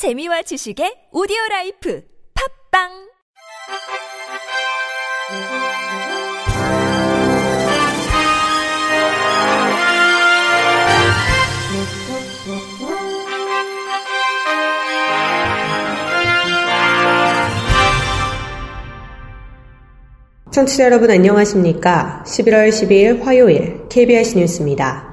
재미와 지식의 오디오 라이프 팝빵 청취자 여러분 안녕하십니까? 11월 12일 화요일 KBS 뉴스입니다.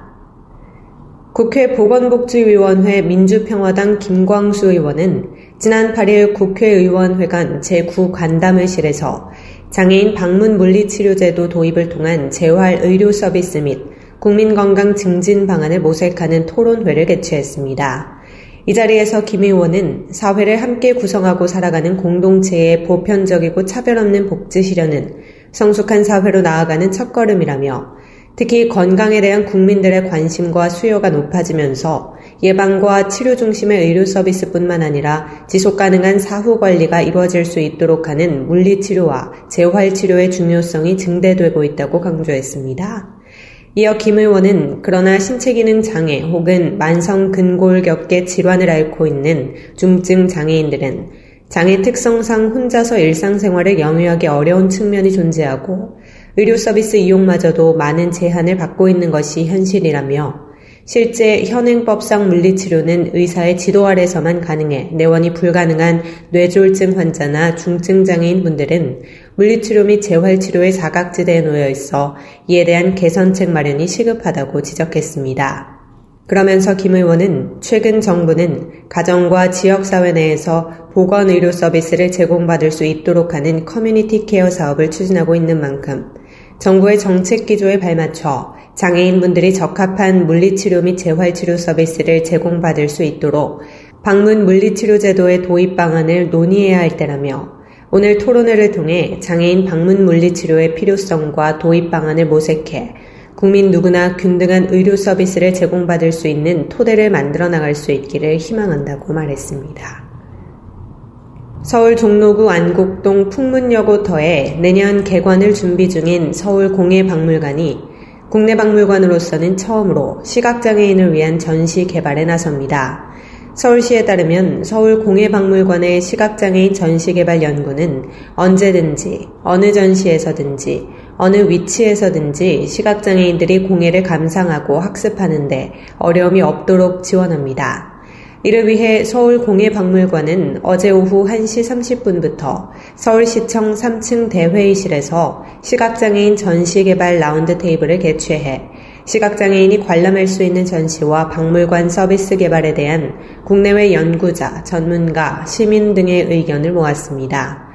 국회 보건복지위원회 민주평화당 김광수 의원은 지난 8일 국회의원회관 제9간담회실에서 장애인 방문 물리치료제도 도입을 통한 재활 의료 서비스 및 국민건강 증진 방안을 모색하는 토론회를 개최했습니다. 이 자리에서 김 의원은 사회를 함께 구성하고 살아가는 공동체의 보편적이고 차별 없는 복지 실현은 성숙한 사회로 나아가는 첫걸음이라며 특히 건강에 대한 국민들의 관심과 수요가 높아지면서 예방과 치료 중심의 의료 서비스뿐만 아니라 지속 가능한 사후 관리가 이루어질 수 있도록 하는 물리 치료와 재활 치료의 중요성이 증대되고 있다고 강조했습니다. 이어 김 의원은 그러나 신체 기능 장애 혹은 만성 근골격계 질환을 앓고 있는 중증 장애인들은 장애 특성상 혼자서 일상생활을 영위하기 어려운 측면이 존재하고 의료 서비스 이용마저도 많은 제한을 받고 있는 것이 현실이라며 실제 현행법상 물리치료는 의사의 지도 아래서만 가능해 내원이 불가능한 뇌졸중 환자나 중증 장애인 분들은 물리치료 및 재활치료의 사각지대에 놓여 있어 이에 대한 개선책 마련이 시급하다고 지적했습니다. 그러면서 김 의원은 최근 정부는 가정과 지역사회 내에서 보건의료 서비스를 제공받을 수 있도록 하는 community care 사업을 추진하고 있는 만큼 정부의 정책 기조에 발맞춰 장애인분들이 적합한 물리치료 및 재활치료 서비스를 제공받을 수 있도록 방문 물리치료 제도의 도입 방안을 논의해야 할 때라며 오늘 토론회를 통해 장애인 방문 물리치료의 필요성과 도입 방안을 모색해 국민 누구나 균등한 의료 서비스를 제공받을 수 있는 토대를 만들어 나갈 수 있기를 희망한다고 말했습니다. 서울 종로구 안곡동 풍문여고터에 내년 개관을 준비 중인 서울공예박물관이 국내 박물관으로서는 처음으로 시각장애인을 위한 전시 개발에 나섭니다. 서울시에 따르면 서울공예박물관의 시각장애인 전시개발 연구는 언제든지 어느 전시에서든지 어느 위치에서든지 시각장애인들이 공예를 감상하고 학습하는데 어려움이 없도록 지원합니다. 이를 위해 서울공예박물관은 어제 오후 1시 30분부터 서울시청 3층 대회의실에서 시각장애인 전시개발 라운드 테이블을 개최해 시각장애인이 관람할 수 있는 전시와 박물관 서비스 개발에 대한 국내외 연구자, 전문가, 시민 등의 의견을 모았습니다.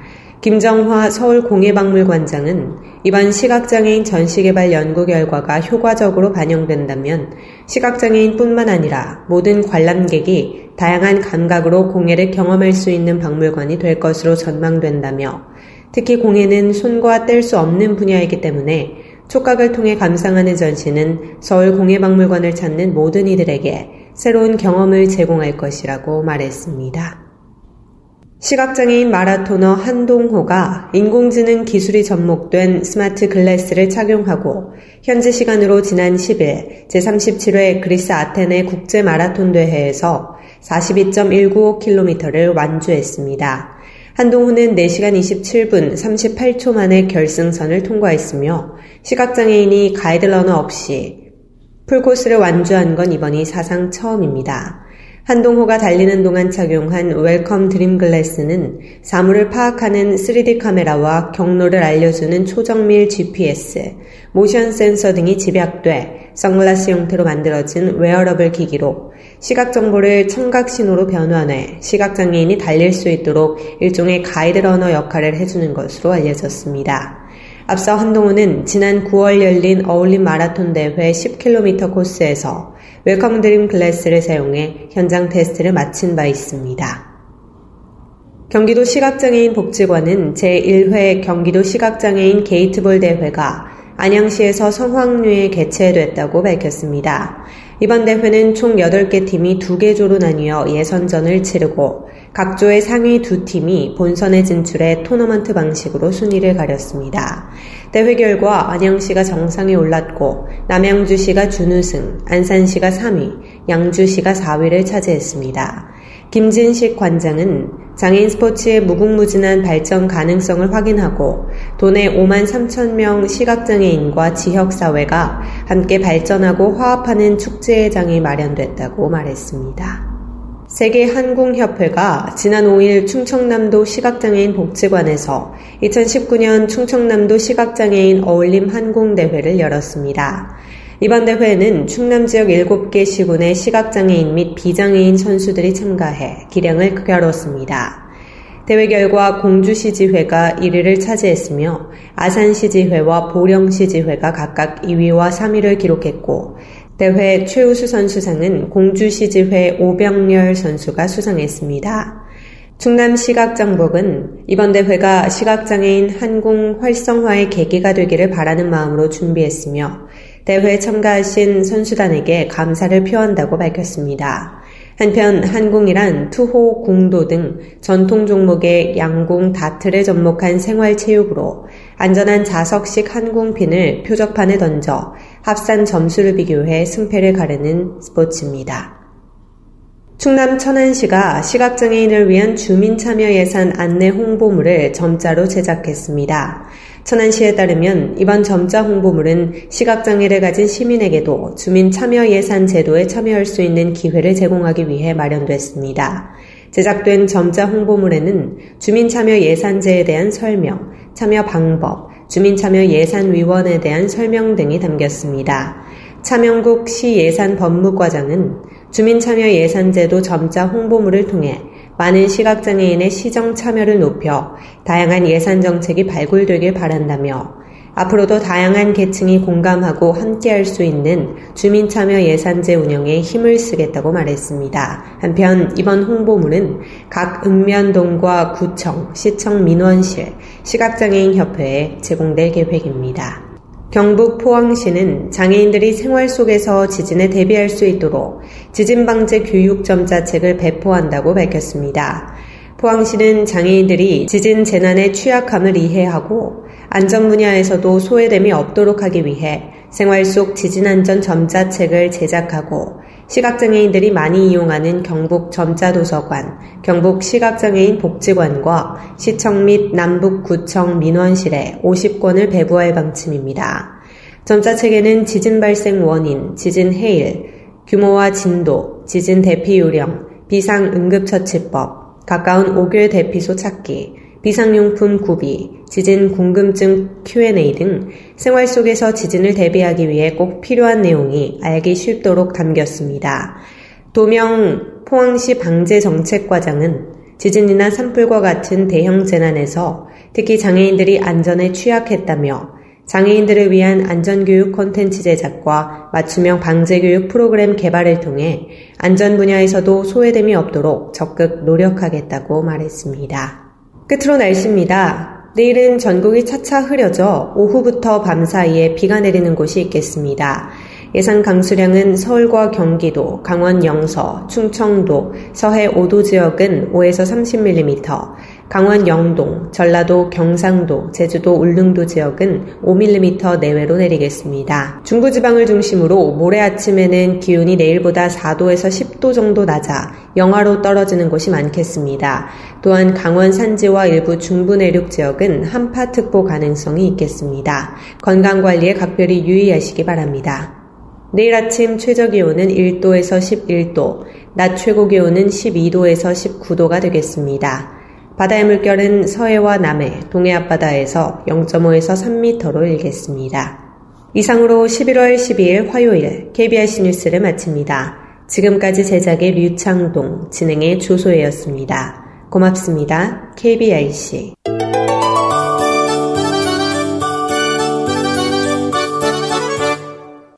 김정화 서울공예박물관장은 이번 시각장애인 전시개발 연구 결과가 효과적으로 반영된다면 시각장애인뿐만 아니라 모든 관람객이 다양한 감각으로 공예를 경험할 수 있는 박물관이 될 것으로 전망된다며 특히 공예는 손과 뗄 수 없는 분야이기 때문에 촉각을 통해 감상하는 전시는 서울공예박물관을 찾는 모든 이들에게 새로운 경험을 제공할 것이라고 말했습니다. 시각장애인 마라토너 한동호가 인공지능 기술이 접목된 스마트 글래스를 착용하고 현지 시간으로 지난 10일 제37회 그리스 아테네 국제 마라톤 대회에서 42.195km를 완주했습니다. 한동호는 4시간 27분 38초 만에 결승선을 통과했으며 시각장애인이 guide runner 없이 풀코스를 완주한 건 이번이 사상 처음입니다. 한동호가 달리는 동안 착용한 웰컴 드림 글래스는 사물을 파악하는 3D 카메라와 경로를 알려주는 초정밀 GPS, 모션 센서 등이 집약돼 선글라스 형태로 만들어진 웨어러블 기기로 시각 정보를 청각 신호로 변환해 시각 장애인이 달릴 수 있도록 일종의 가이드 러너 역할을 해주는 것으로 알려졌습니다. 앞서 한동호는 지난 9월 열린 어울림 마라톤 대회 10km 코스에서 웰컴 드림 글래스를 사용해 현장 테스트를 마친 바 있습니다. 경기도 시각장애인 복지관은 제1회 경기도 시각장애인 게이트볼 대회가 안양시에서 성황리에 개최됐다고 밝혔습니다. 이번 대회는 총 8개 팀이 2개 조로 나뉘어 예선전을 치르고 각 조의 상위 두 팀이 본선에 진출해 토너먼트 방식으로 순위를 가렸습니다. 대회 결과 안양시가 정상에 올랐고 남양주시가 준우승, 안산시가 3위, 양주시가 4위를 차지했습니다. 김진식 관장은 장애인 스포츠의 무궁무진한 발전 가능성을 확인하고 도내 5만 3천 명 시각장애인과 지역사회가 함께 발전하고 화합하는 축제장이 마련됐다고 말했습니다. 세계 한국협회가 지난 5일 충청남도 시각장애인 복지관에서 2019년 충청남도 시각장애인 어울림 한공대회를 열었습니다. 이번 대회에는 충남 지역 7개 시군의 시각장애인 및 비장애인 선수들이 참가해 기량을 겨뤘습니다. 대회 결과 공주시지회가 1위를 차지했으며 아산시지회와 보령시지회가 각각 2위와 3위를 기록했고 대회 최우수 선수상은 공주시지회 오병열 선수가 수상했습니다. 충남 시각장복은 이번 대회가 시각장애인 한공 활성화의 계기가 되기를 바라는 마음으로 준비했으며 대회에 참가하신 선수단에게 감사를 표한다고 밝혔습니다. 한편 한공이란 투호, 공도 등 전통 종목의 양궁, 다트를 접목한 생활체육으로 안전한 자석식 한공핀을 표적판에 던져 합산 점수를 비교해 승패를 가르는 스포츠입니다. 충남 천안시가 시각장애인을 위한 주민참여 예산 안내 홍보물을 점자로 제작했습니다. 천안시에 따르면 이번 점자 홍보물은 시각장애를 가진 시민에게도 주민 참여 예산 제도에 참여할 수 있는 기회를 제공하기 위해 마련됐습니다. 제작된 점자 홍보물에는 주민 참여 예산제에 대한 설명, 참여 방법, 주민 참여 예산위원에 대한 설명 등이 담겼습니다. 차명국 시예산법무과장은 주민 참여 예산제도 점자 홍보물을 통해 많은 시각장애인의 시정 참여를 높여 다양한 예산 정책이 발굴되길 바란다며 앞으로도 다양한 계층이 공감하고 함께할 수 있는 주민참여 예산제 운영에 힘을 쓰겠다고 말했습니다. 한편 이번 홍보물은 각 읍면동과 구청, 시청 민원실, 시각장애인 협회에 제공될 계획입니다. 경북 포항시는 장애인들이 생활 속에서 지진에 대비할 수 있도록 지진 방제 교육 점 자책을 배포한다고 밝혔습니다. 포항시는 장애인들이 지진 재난의 취약함을 이해하고 안전 분야에서도 소외됨이 없도록 하기 위해 생활 속 지진 안전 점자책을 제작하고 시각장애인들이 많이 이용하는 경북 점자도서관, 경북 시각장애인 복지관과 시청 및 남북구청 민원실에 50권을 배부할 방침입니다. 점자책에는 지진 발생 원인, 지진 해일, 규모와 진도, 지진 대피 요령, 비상 응급처치법, 가까운 5교회 대피소 찾기, 비상용품 구비, 지진 궁금증 Q&A 등 생활 속에서 지진을 대비하기 위해 꼭 필요한 내용이 알기 쉽도록 담겼습니다. 도명 포항시 방재정책과장은 지진이나 산불과 같은 대형 재난에서 특히 장애인들이 안전에 취약했다며 장애인들을 위한 안전교육 콘텐츠 제작과 맞춤형 방제교육 프로그램 개발을 통해 안전 분야에서도 소외됨이 없도록 적극 노력하겠다고 말했습니다. 끝으로 날씨입니다. 내일은 전국이 차차 흐려져 오후부터 밤 사이에 비가 내리는 곳이 있겠습니다. 예상 강수량은 서울과 경기도, 강원 영서, 충청도, 서해 5도 지역은 5에서 30mm, 강원 영동, 전라도 경상도, 제주도 울릉도 지역은 5mm 내외로 내리겠습니다. 중부지방을 중심으로 모레 아침에는 기온이 내일보다 4도에서 10도 정도 낮아 영하로 떨어지는 곳이 많겠습니다. 또한 강원 산지와 일부 중부 내륙 지역은 한파특보 가능성이 있겠습니다. 건강관리에 각별히 유의하시기 바랍니다. 내일 아침 최저 기온은 1도에서 11도, 낮 최고 기온은 12도에서 19도가 되겠습니다. 바다의 물결은 서해와 남해, 동해 앞바다에서 0.5에서 3m로 일겠습니다. 이상으로 11월 12일 화요일 KBRC 뉴스를 마칩니다. 지금까지 제작의 류창동, 진행의 조소혜였습니다. 고맙습니다. KBRC.